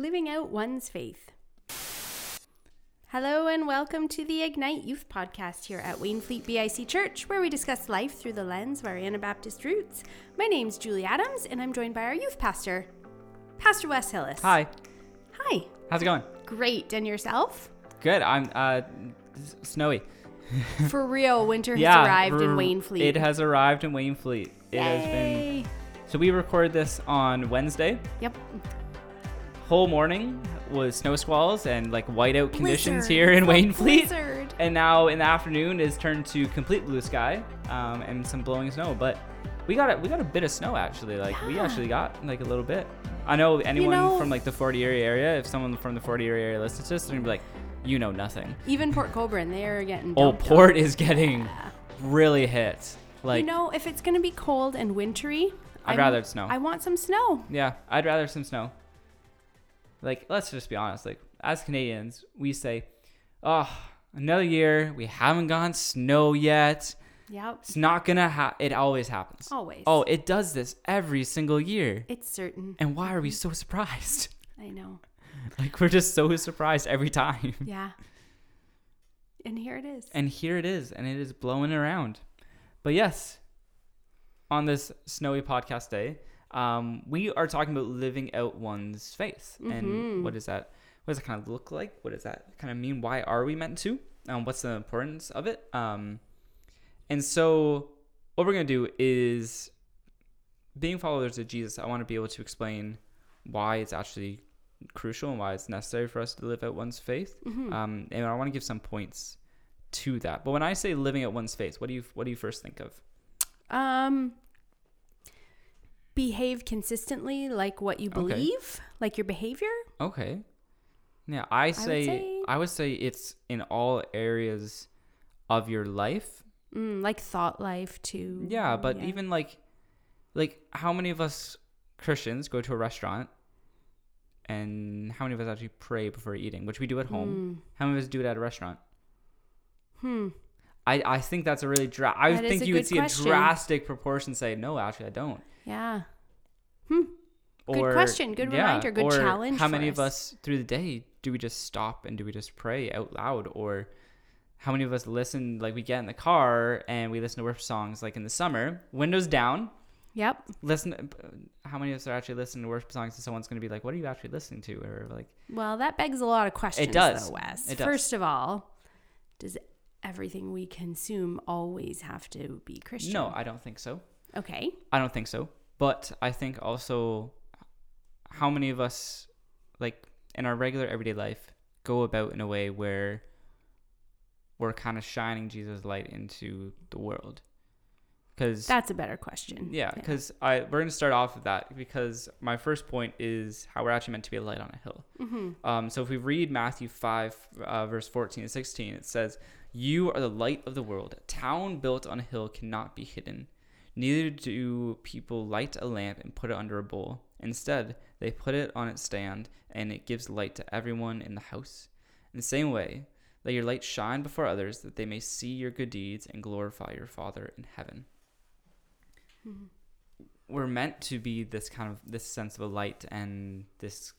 living out one's faith. Hello and welcome to the Ignite Youth Podcast here at Wainfleet BIC Church, where we discuss life through the lens of our Anabaptist roots. My name's Julie Adams, and I'm joined by our youth pastor, Pastor Wes Hillis. Hi, Hi. how's it going? Great. And yourself? Good. I'm uh, snowy. For real, winter has yeah, arrived in Wainfleet. It has arrived in Wainfleet. It has been. So we recorded this on Wednesday. Yep. Whole morning was snow squalls and like whiteout conditions Blizzard. here in Wainfleet. blizzard. And now in the afternoon is turned to complete blue sky um, and some blowing snow. But we got a, we got a bit of snow actually. Like we actually got like a little bit. I know anyone know- from like the 40 area area. If someone from the 40 area area listens to this, they're gonna be like, you know nothing. Even Port Colborne, they are getting. Oh. Port is getting Yeah. really hit. Like you know, if it's going to be cold and wintry, I'd I'm- rather it snow. I want some snow. Yeah, I'd rather some snow. Like, let's just be honest. Like, as Canadians, we say, "Oh, another year. We haven't gone snow yet. Yep. It's not gonna ha It always happens. Always. Oh, it does this every single year. It's certain. And why are we so surprised? I know. like, we're just so surprised every time. Yeah. And here it is. And here it is, and it is blowing around. But yes, on this snowy podcast day, um, we are talking about living out one's faith. Mhm. And what does that what does it kind of look like? What does that kind of mean? Why are we meant to? Um, what's the importance of it? Um, and so what we're gonna do is being followers of Jesus, I want to be able to explain why it's actually crucial and why it's necessary for us to live out one's faith. Mhm. Um, and I want to give some points to that. But when I say living at one's faith, what do you what do you first think of? Um behave consistently like what you Okay. believe, like your behavior. Okay. Yeah, I say say- I would say it's in all areas of your life. Mm, like thought life too. Yeah, but even like like how many of us Christians go to a restaurant and how many of us actually pray before eating, which we do at home? Mm. How many of us do it at a restaurant? Hmm. I, I think that's a really dra- I That think you would see question. a drastic proportion say no actually I don't. Yeah. Hmm. Good question, good reminder, good or challenge How many of us. us through the day do we just stop and do we just pray out loud? Or how many of us listen, like we get in the car and we listen to worship songs like in the summer, windows down, Yep. listen. How many of us are actually listening to worship songs and someone's going to be like, what are you actually listening to? Or like, Well, that begs a lot of questions it does. though, Wes. It does. First of all, does everything we consume always have to be Christian? no, I don't think so. Okay. I don't think so. But I think also how many of us, like in our regular everyday life, go about in a way where we're kind of shining Jesus' light into the world? Because That's a better question. yeah, because I we're gonna start off with that because my first point is how we're actually meant to be a light on a hill. Mm-hmm. Um, so if we read Matthew 5, uh, verse 14 and 16, it says, You are the light of the world. A town built on a hill cannot be hidden. Neither do people light a lamp and put it under a bowl. Instead, they put it on its stand, and it gives light to everyone in the house. In the same way, let your light shine before others, that they may see your good deeds and glorify your Father in heaven. We're meant to be this kind of this sense of a light and this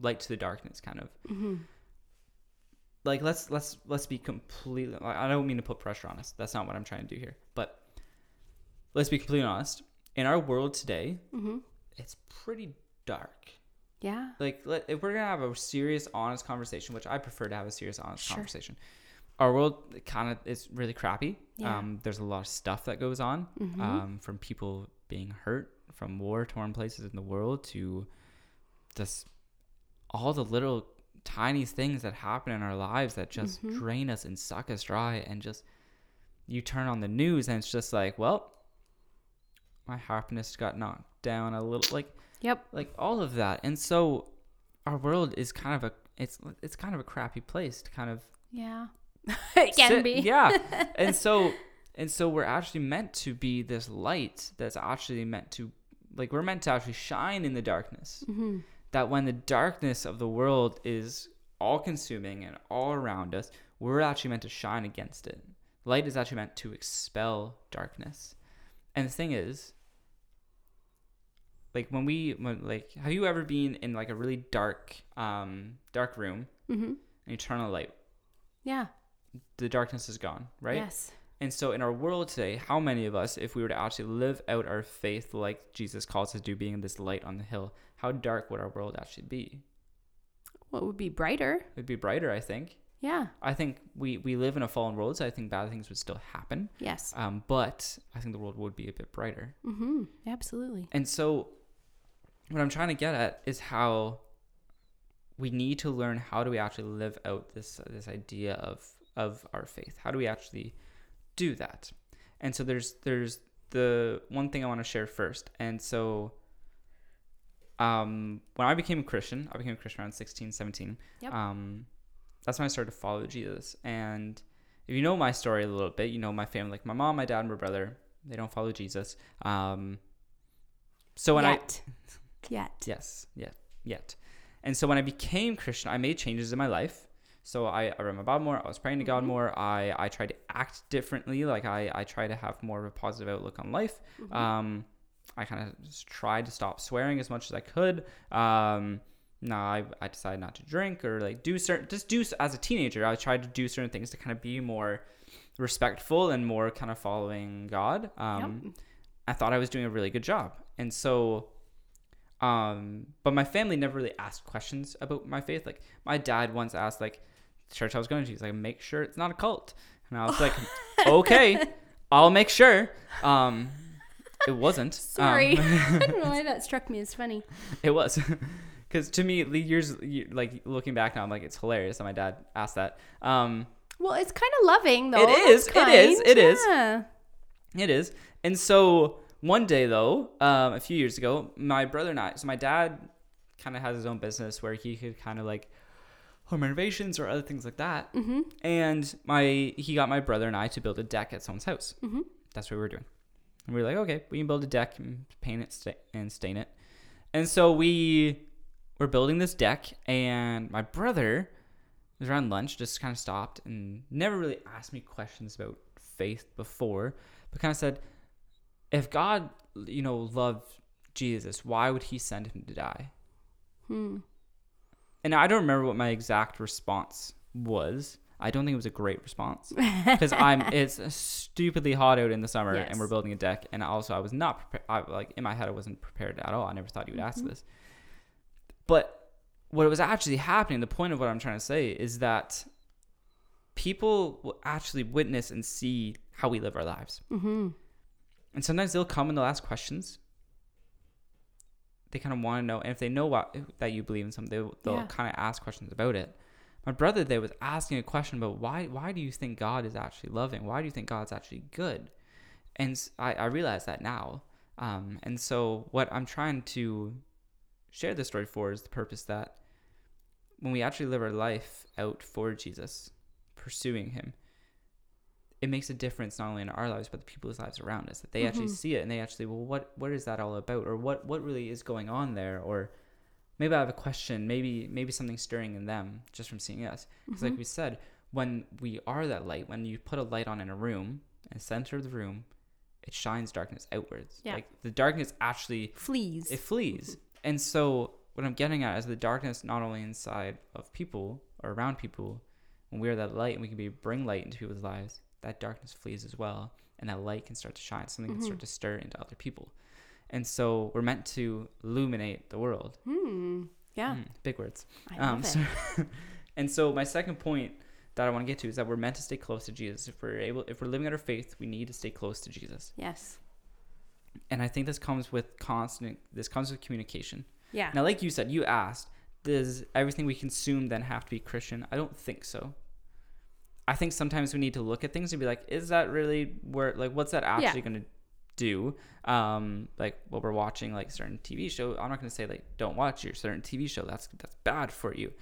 light to the darkness kind of Mm-hmm. like let's let's let's be completely like, i don't mean to put pressure on us that's not what i'm trying to do here but let's be completely honest in our world today Mm-hmm. it's pretty dark Yeah. like let, if we're gonna have a serious honest conversation which i prefer to have a serious honest Sure. conversation our world kind of is really crappy Yeah. um, there's a lot of stuff that goes on Mhm. um, from people being hurt from war torn places in the world to just all the little tiny things that happen in our lives that just Mhm. drain us and suck us dry and just you turn on the news and it's just like well my happiness got knocked down a little like Yep. like all of that and so our world is kind of a it's it's kind of a crappy place to kind of Yeah. it can sit- be. yeah and so and so we're actually meant to be this light that's actually meant to like we're meant to actually shine in the darkness Mm-hmm. that when the darkness of the world is all consuming and all around us we're actually meant to shine against it light is actually meant to expel darkness and the thing is like when we when, like have you ever been in like a really dark um dark room Mm-hmm. and you turn on a light Yeah. The darkness is gone right Yes. and so in our world today how many of us if we were to actually live out our faith like jesus calls us to do being this light on the hill how dark would our world actually be What would be brighter? it'd be brighter i think Yeah. i think we we live in a fallen world so i think bad things would still happen Yes. um, but i think the world would be a bit brighter Mm-hmm. Absolutely. And so, what I'm trying to get at is how we need to learn how do we actually live out this this idea of of our faith. How do we actually do that? And so there's there's the one thing I want to share first. And so, um, when I became a Christian, I became a Christian around 16, 17. Yep. Um, that's when I started to follow Jesus. And if you know my story a little bit, you know my family, like my mom, my dad, and my brother, they don't follow Jesus. Um, so when I Yet. Yet. Yes, yet, yet. And so when I became Christian, I made changes in my life. So I, I read my Bible more. I was praying to God Mhm. more. I, I tried to act differently. Like I, I try to have more of a positive outlook on life. Mhm. Um, I kind of just tried to stop swearing as much as I could. Um, no, I, I decided not to drink or like do certain, just do as a teenager. I tried to do certain things to kind of be more respectful and more kind of following God. Um, Yep. I thought I was doing a really good job. And so, um, but my family never really asked questions about my faith. Like my dad once asked, like, church I was going to, he's like, make sure it's not a cult. And I was like, okay, I'll make sure. Um, it wasn't. Sorry. Um, I don't know why that struck me as funny. it was. Because to me, years, like looking back now, I'm like, it's hilarious that my dad asked that. Um, Well, it's kind of loving though. It is, it is, it is. Yeah. It is. And so one day though, um, a few years ago, my brother and I, so my dad kind of has his own business where he could kind of like home renovations or other things like that. Mm-hmm. And my he got my brother and I to build a deck at someone's house. Mm-hmm. That's what we were doing. And we were like, okay, we can build a deck and paint it sta- and stain it. And so we were building this deck, and my brother was around lunch, just kind of stopped and never really asked me questions about faith before, but kind of said, if God, you know, loved Jesus, why would he send him to die? Hmm. And I don't remember what my exact response was. I don't think it was a great response because I'm. It's stupidly hot out in the summer, Yes. and we're building a deck. And also, I was not prepared. I, like in my head, I wasn't prepared at all. I never thought you would ask Mhm. this. But what was actually happening, the point of what I'm trying to say is that people will actually witness and see how we live our lives. Mm-hmm. And sometimes they'll come and they'll ask questions. They kind of want to know, and if they know what that you believe in something, they'll, they'll Yeah. kind of ask questions about it. My brother there was asking a question about why why do you think God is actually loving? Why do you think God's actually good? And I realize that now. Um, and so what I'm trying to share this story for is the purpose that when we actually live our life out for Jesus, pursuing Him, it makes a difference not only in our lives but the people's lives around us. That they actually Mhm. see it and they actually, well, what what is that all about, or what what really is going on there, or maybe I have a question, maybe maybe something stirring in them just from seeing us. Because Mm-hmm. like we said, when we are that light, when you put a light on in a room, in the center of the room, it shines darkness outwards. Yeah. Like the darkness actually flees it flees. And so what I'm getting at is the darkness not only inside of people or around people, when we're that light and we can be bring light into people's lives, that darkness flees as well. And that light can start to shine. Something can start Mhm. to stir into other people. And so we're meant to illuminate the world. Hmm. Yeah. Mm, big words. I love Um, it. so- and so my second point that I want to get to is that we're meant to stay close to Jesus. If we're able, if we're living out our faith, we need to stay close to Jesus. yes. And I think this comes with constant. This comes with communication. Yeah. Now, like you said, you asked, does everything we consume then have to be Christian? I don't think so. I think sometimes we need to look at things and be like, is that really where, like, what's that actually going to do? Um, like what we're watching, like certain TV show. I'm not going to say like, don't watch your certain TV show. That's that's bad for you.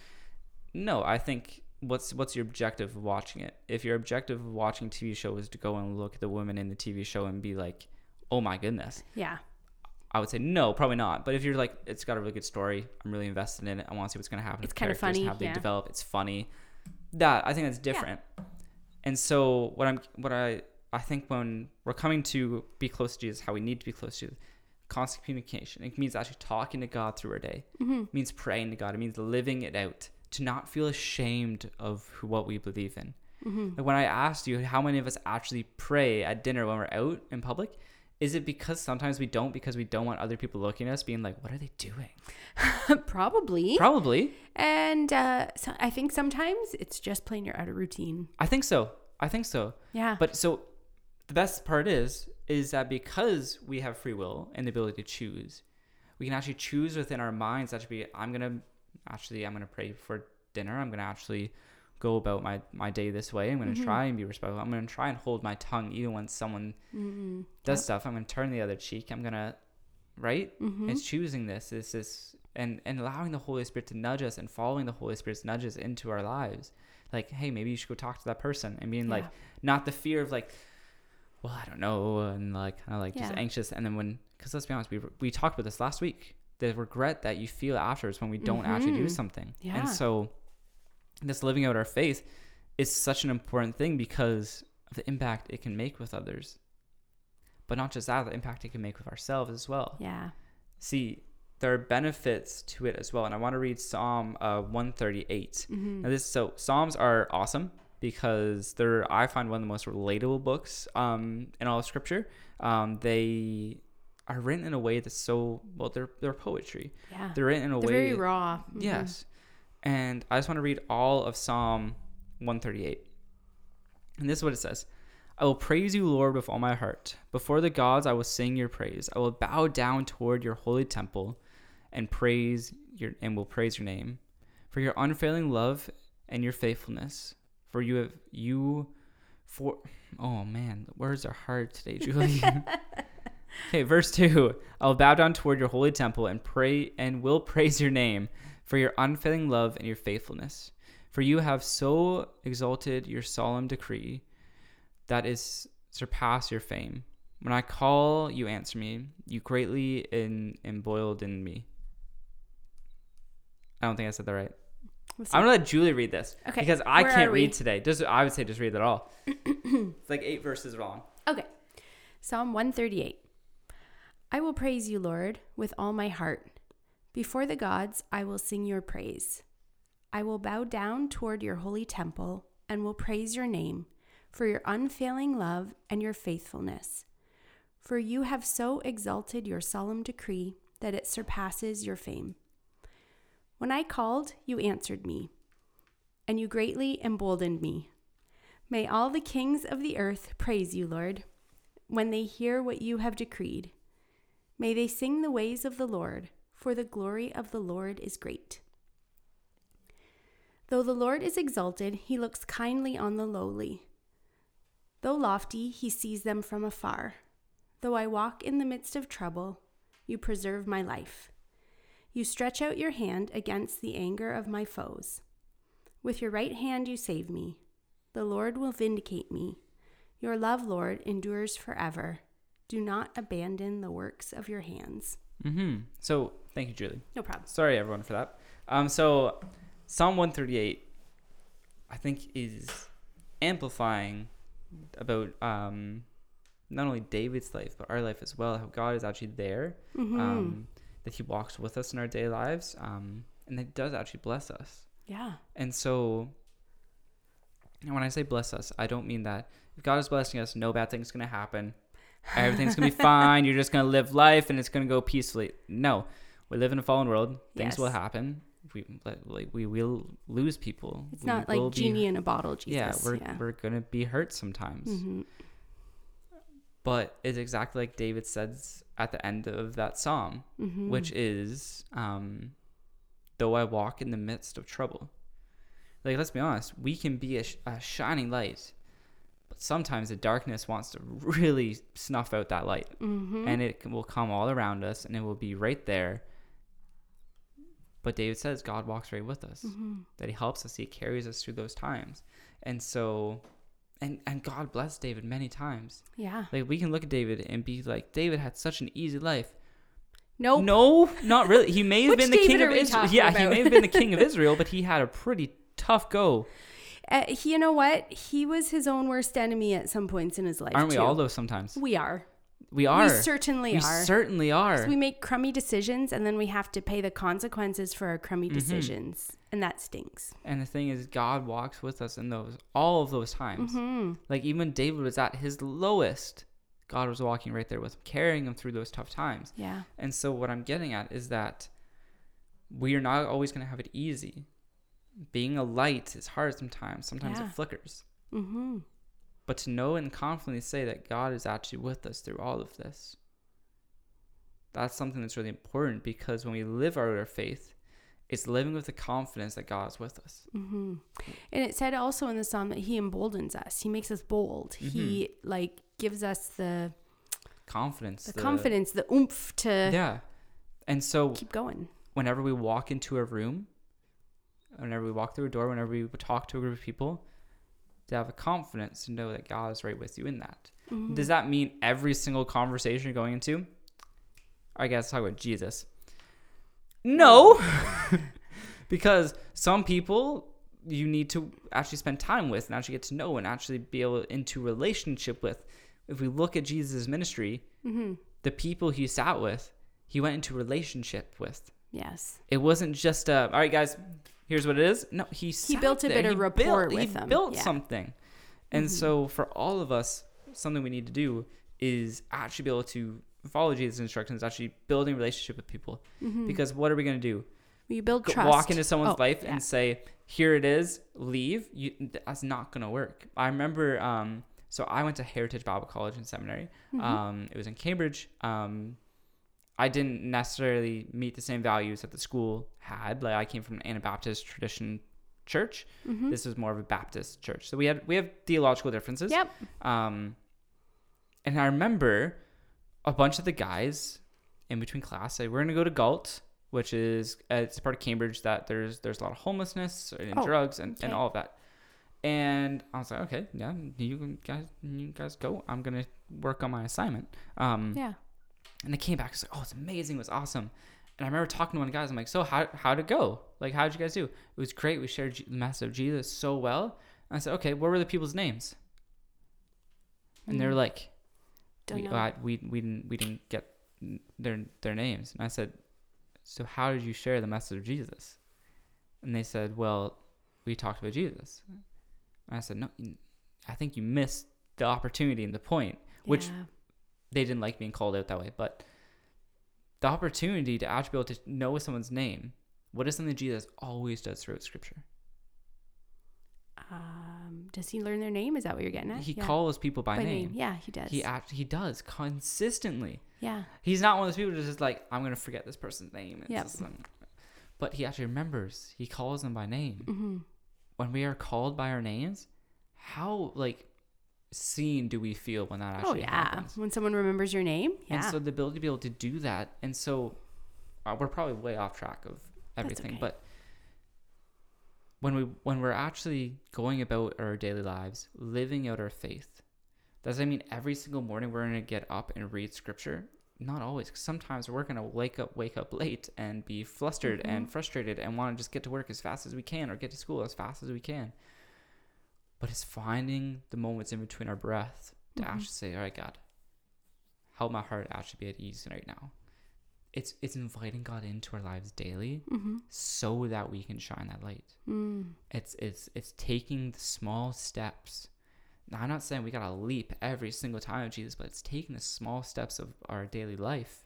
No, I think what's what's your objective of watching it? If your objective of watching TV show is to go and look at the woman in the TV show and be like, oh my goodness, Yeah. I would say no, probably not. But if you're like, it's got a really good story, I'm really invested in it. I want to see what's going to happen. It's characters and funny, How they yeah. develop. It's funny. That I think that's different. And so what I'm, what I, I think when we're coming to be close to Jesus, how we need to be close to, constant communication. It means actually talking to God through our day. Mm-hmm. It means praying to God. It means living it out. To not feel ashamed of who, what we believe in. Mm-hmm. Like when I asked you how many of us actually pray at dinner when we're out in public, is it because sometimes we don't because we don't want other people looking at us being like, what are they doing? Probably. Probably. and uh, so I think sometimes it's just plain you're out of routine. I think so. I think so. Yeah. But so the best part is is that because we have free will and the ability to choose, we can actually choose within our minds that to be I'm gonna actually I'm gonna pray for dinner. I'm gonna actually go about my, my day this way. I'm gonna Mhm. try and be respectful. I'm gonna try and hold my tongue even when someone mm-hmm. does stuff. I'm gonna turn the other cheek. I'm gonna right? Mm-hmm. It's choosing this. It's this and, and allowing the Holy Spirit to nudge us and following the Holy Spirit's nudges into our lives. Like, hey, maybe you should go talk to that person and being like not the fear of like, well, I don't know, and like kind of like just anxious. And then when, because let's be honest, we we talked about this last week. The regret that you feel afterwards when we don't actually do Mhm. something. Yeah. And so, this living out our faith is such an important thing because of the impact it can make with others. But not just that, the impact it can make with ourselves as well. Yeah. See, there are benefits to it as well. And I want to read Psalm uh, 138. Mm-hmm. Now this so Psalms are awesome because they're I find one of the most relatable books um, in all of Scripture. Um, they are written in a way that's so well. They're they're poetry. Yeah. They're written in a They're way. very raw. Mhm. Yes, and I just want to read all of Psalm 138. And this is what it says. I will praise you, Lord, with all my heart. Before the gods, I will sing your praise. I will bow down toward your holy temple and praise your and will praise your name for your unfailing love and your faithfulness. For you have you for oh man, the words are hard today, Julie. okay, verse two. I will bow down toward your holy temple and pray and will praise your name for your unfailing love and your faithfulness. For you have so exalted your solemn decree that is surpass your fame. When I call, you answer me. You greatly in embroiled in me. I don't think I said that right. I'm gonna let Julie read this Okay, because I can't read today. Just I would say just read it all. it's like eight verses long. Okay. Psalm 138. I will praise you, Lord, with all my heart. Before the gods, I will sing your praise. I will bow down toward your holy temple and will praise your name for your unfailing love and your faithfulness. For you have so exalted your solemn decree that it surpasses your fame. When I called, you answered me, and you greatly emboldened me. May all the kings of the earth praise you, Lord, when they hear what you have decreed. May they sing the ways of the Lord, for the glory of the Lord is great. Though the Lord is exalted, he looks kindly on the lowly. Though lofty, he sees them from afar. Though I walk in the midst of trouble, you preserve my life. You stretch out your hand against the anger of my foes. With your right hand, you save me. The Lord will vindicate me. Your love, Lord, endures forever. Do not abandon the works of your hands. Mm-hmm. So thank you, Julie. No problem. Sorry everyone for that. Um, so Psalm 138, I think, is amplifying about um, not only David's life but our life as well. How God is actually there, Mhm. um, that He walks with us in our day lives, um, and that He does actually bless us. yeah. And so, and when I say bless us, I don't mean that if God is blessing us, no bad thing's gonna happen. Everything's gonna be fine. You're just gonna live life and it's gonna go peacefully. No, we live in a fallen world. Things Yes. will happen. We like we will lose people. It's We not like be- genie in a bottle, Jesus. Yeah, we're yeah. we're gonna be hurt sometimes. Mhm. But it's exactly like David says at the end of that psalm, Mhm. which is, um, though I walk in the midst of trouble. Like, let's be honest, we can be a, sh- a shining light, sometimes the darkness wants to really snuff out that light, Mhm. and it will come all around us, and it will be right there. But David says God walks right with us, Mhm. that He helps us, He carries us through those times, and so, and and God bless David many times. yeah. Like we can look at David and be like, David had such an easy life. Nope. No, not really. He may have been the king David of Israel. Yeah, he may have been the king of Israel, but he had a pretty tough go. Uh, he, you know what? He was his own worst enemy at some points in his life. Aren't we too. all though sometimes? We are. We are. We certainly are. We are. certainly are. we make crummy decisions and then we have to pay the consequences for our crummy Mhm. decisions. And that stinks. and the thing is, God walks with us in those all of those times. hmm Like even David was at his lowest, God was walking right there with him, carrying him through those tough times. Yeah. And so what I'm getting at is that we are not always going to have it easy. Being a light is hard sometimes. Sometimes Yeah. it flickers. hmm But to know and confidently say that God is actually with us through all of this, that's something that's really important because when we live out our faith, it's living with the confidence that God is with us. hmm And it said also in the psalm that he emboldens us. He makes us bold. He like gives us the Confidence. the, confidence, the oomph to Yeah. And so keep going. whenever we walk into a room, whenever we walk through a door, whenever we talk to a group of people, to have a confidence to know that God is right with you in that. Mhm. Does that mean every single conversation you're going into? I guess talk about Jesus. No, because some people you need to actually spend time with and actually get to know and actually be able into relationship with. If we look at Jesus' ministry, Mhm. the people he sat with, he went into relationship with. Yes. It wasn't just uh, all right, guys. Here's what it is. No, he sat built a there, bit of rapport built, with he them. built Yeah. something, and Mhm. so for all of us, something we need to do is actually be able to follow Jesus' instructions, actually building relationship with people. Mhm. Because what are we gonna do? you build trust. Walk into someone's Oh, life yeah. and say, "Here it is, leave." You, that's not gonna work. I remember. Um, so I went to Heritage Bible College and Seminary. Mhm. Um, it was in Cambridge. Um, I didn't necessarily meet the same values that the school had. Like I came from an Anabaptist tradition church. Mhm. This was more of a Baptist church. So we had we have theological differences. Yep. Um, and I remember a bunch of the guys in between class said, "We're gonna go to Galt, which is uh, it's a part of Cambridge that there's there's a lot of homelessness and Oh, drugs and, and all of that." And I was like, "Okay, yeah, you guys, you guys go. I'm gonna work on my assignment." Um, Yeah. And they came back. It's like, oh, it's amazing. It was awesome. And I remember talking to one of the guys. I'm like, so how how'd it go? Like, how'd you guys do? It was great. We shared the message of Jesus so well. And I said, okay, what were the people's names? And they were Mm. like, Don't we. I, we we didn't we didn't get their their names. And I said, so how did you share the message of Jesus? And they said, well, we talked about Jesus. And I said, no, I think you missed the opportunity and the point which Yeah. They didn't like being called out that way, but the opportunity to actually be able to know someone's name, what is something Jesus always does throughout Scripture? Um, does he learn their name? Is that what you're getting at? He yeah. calls people by, by name. name. Yeah, he does. He act he does consistently. yeah. He's not one of those people who's just like I'm gonna forget this person's name. Yep. but he actually remembers. He calls them by name. hmm When we are called by our names, how like seen do we feel when that actually Oh actually yeah. happens? When someone remembers your name. Yeah. And so the ability to be able to do that, and so uh, we're probably way off track of everything, okay. but when we when we're actually going about our daily lives, living out our faith, does that mean every single morning we're gonna get up and read scripture? Not always. 'cause sometimes we're gonna wake up wake up late and be flustered and Mhm. frustrated and want to just get to work as fast as we can or get to school as fast as we can. But it's finding the moments in between our breath to Mhm. actually say, "All right, God, help my heart actually be at ease right now." It's it's inviting God into our lives daily hmm so that we can shine that light. Mm. It's it's it's taking the small steps. Now I'm not saying we gotta leap every single time of Jesus, but it's taking the small steps of our daily life,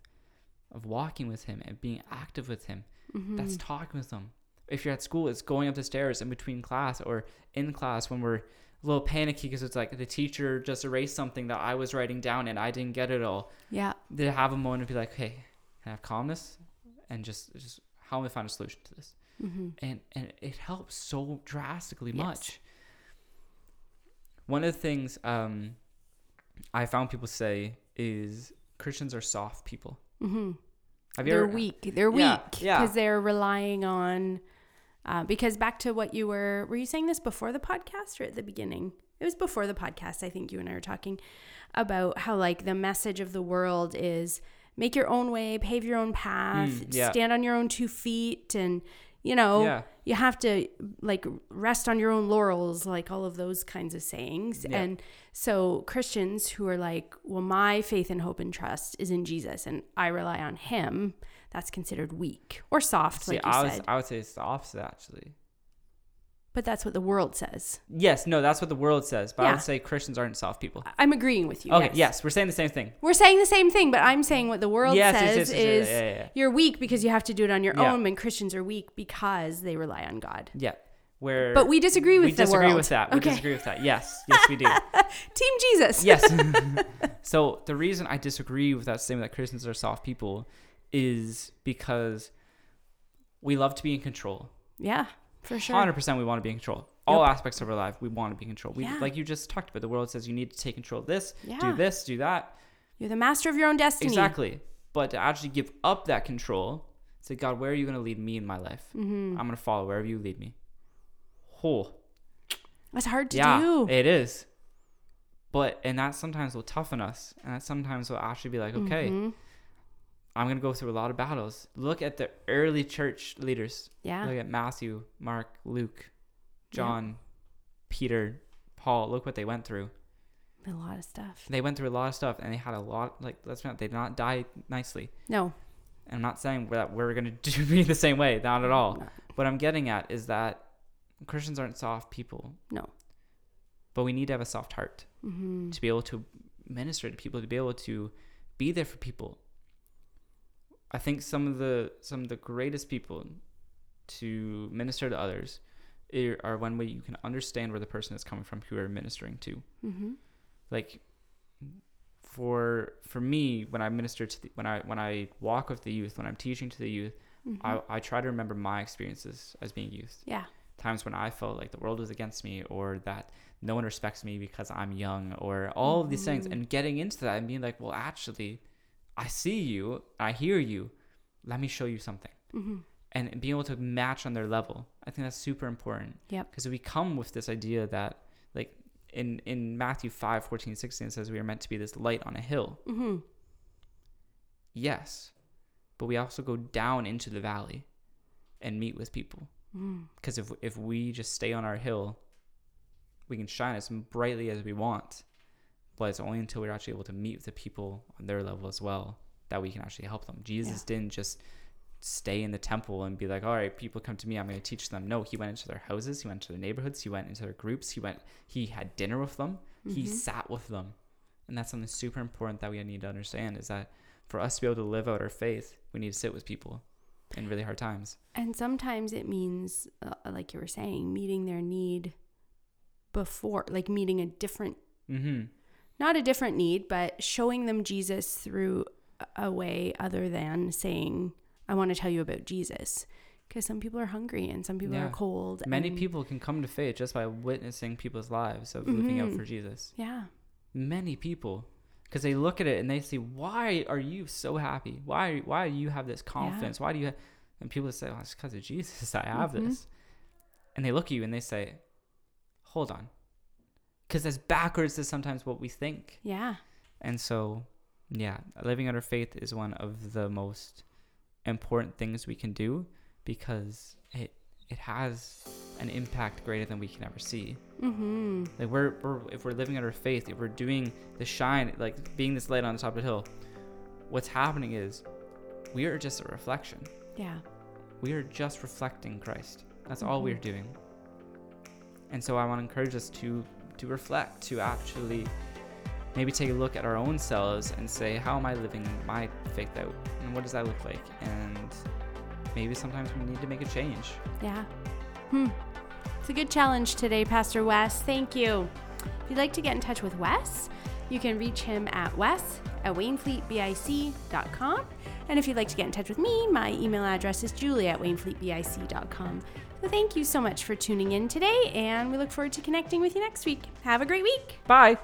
of walking with Him and being active with Him. hmm That's talking with Him. If you're at school, it's going up the stairs in between class or in class when we're a little panicky because it's like the teacher just erased something that I was writing down and I didn't get it all. Yeah. To have a moment to be like, hey, can I have calmness and just just how do I find a solution to this? hmm and and it helps so drastically Yes. much. One of the things um, I found people say is Christians are soft people. hmm Have you They're ever? weak. They're weak Yeah, because yeah. they're relying on. Uh, because back to what you were, were you saying this before the podcast or at the beginning? It was before the podcast. I think you and I were talking about how like the message of the world is make your own way, pave your own path, Mm, yeah. stand on your own two feet, and You know, Yeah. you have to like rest on your own laurels, like all of those kinds of sayings. Yeah. And so Christians who are like, well, my faith and hope and trust is in Jesus and I rely on him, that's considered weak or soft, See, like you I was said. I would say it's the opposite actually. But that's what the world says. Yes, no, that's what the world says. But I Yeah. would say Christians aren't soft people. I'm agreeing with you. Okay, yes. yes. we're saying the same thing. We're saying the same thing, but I'm saying what the world Yes, yes, says yes, yes, is yeah, yeah, yeah. you're weak because you have to do it on your Yeah. own, and Christians are weak because they rely on God. Yeah. Where But we disagree with we the disagree world. with that. We Okay. disagree with that. Yes, yes, we do. Team Jesus. yes. so the reason I disagree with that statement that Christians are soft people is because we love to be in control. Yeah, for sure. Hundred percent, we want to be in control. All aspects of our life, we want to be in control. We, Yeah. like you just talked about. The world says you need to take control of this, Yeah. do this, do that. You're the master of your own destiny. Exactly. But to actually give up that control, say, God, where are you going to lead me in my life? Mm-hmm. I'm going to follow wherever you lead me. Oh, That's hard to yeah, do. it is. But and that sometimes will toughen us, and that sometimes will actually be like, okay, Mhm. I'm gonna go through a lot of battles. Look at the early church leaders. Yeah. Look at Matthew, Mark, Luke, Yeah. John, Peter, Paul. Look what they went through. A lot of stuff. They went through a lot of stuff, and they had a lot. Like let's not, they did not die nicely. No. And I'm not saying that we're gonna do be the same way. Not at all. No. What I'm getting at is that Christians aren't soft people. No. But we need to have a soft heart. Mm-hmm. to be able to minister to people, to be able to be there for people. I think some of the some of the greatest people to minister to others are one way you can understand where the person is coming from who you're ministering to. Mm-hmm. Like for for me, when I minister to the, when I when I walk with the youth, when I'm teaching to the youth, Mm-hmm. I, I try to remember my experiences as being youth yeah. times when I felt like the world was against me or that no one respects me because I'm young or all of these things Mhm. and getting into that and being like, well, actually, I see you, I hear you, let me show you something. Mm-hmm. And being able to match on their level. I think that's super important. Yep. Because we come with this idea that, like, in, in Matthew 5 14, 16, it says we are meant to be this light on a hill. Mm-hmm. Yes. But we also go down into the valley and meet with people. Mm-hmm. Because if if we just stay on our hill, we can shine as brightly as we want, but it's only until we're actually able to meet with the people on their level as well that we can actually help them. Jesus didn't just stay in the temple and be like, "All right, people come to me, I'm going to teach them." No, he went into their houses, he went to their neighborhoods, he went into their groups, he went he had dinner with them, he Mhm. sat with them. And that's something super important that we need to understand is that for us to be able to live out our faith, we need to sit with people in really hard times. And sometimes it means, uh, like you were saying, meeting their need before, like meeting a different, Mhm. Not a different need, but showing them Jesus through a- way other than saying, I want to tell you about Jesus. Because some people are hungry and some people Yeah. are cold. Many and- people can come to faith just by witnessing people's lives of living out Mhm. for Jesus. Yeah. Many people, because they look at it and they see, "Why are you so happy? Why why do you have this confidence? Why do you?" Ha-? And people say, "Well, it's because of Jesus. I have Mhm. this." And they look at you and they say, "Hold on," because that's backwards to sometimes what we think. Yeah. And so, yeah, living out our faith is one of the most important things we can do because it it has an impact greater than we can ever see. Mm-hmm. Like we're, we're if we're living out our faith, if we're doing the shine, like being this light on the top of the hill, what's happening is we are just a reflection. Yeah. We are just reflecting Christ. That's all Mhm. we're doing. And so I want to encourage us to to reflect, to actually maybe take a look at our own selves and say, how am I living my faith out? And what does that look like? And maybe sometimes we need to make a change. Yeah. Hmm. It's a good challenge today, Pastor Wes. Thank you. If you'd like to get in touch with Wes, you can reach him at wes at wainfleetbic.com. And if you'd like to get in touch with me, my email address is julie at wainfleetbic.com. So thank you so much for tuning in today, and we look forward to connecting with you next week. Have a great week. Bye.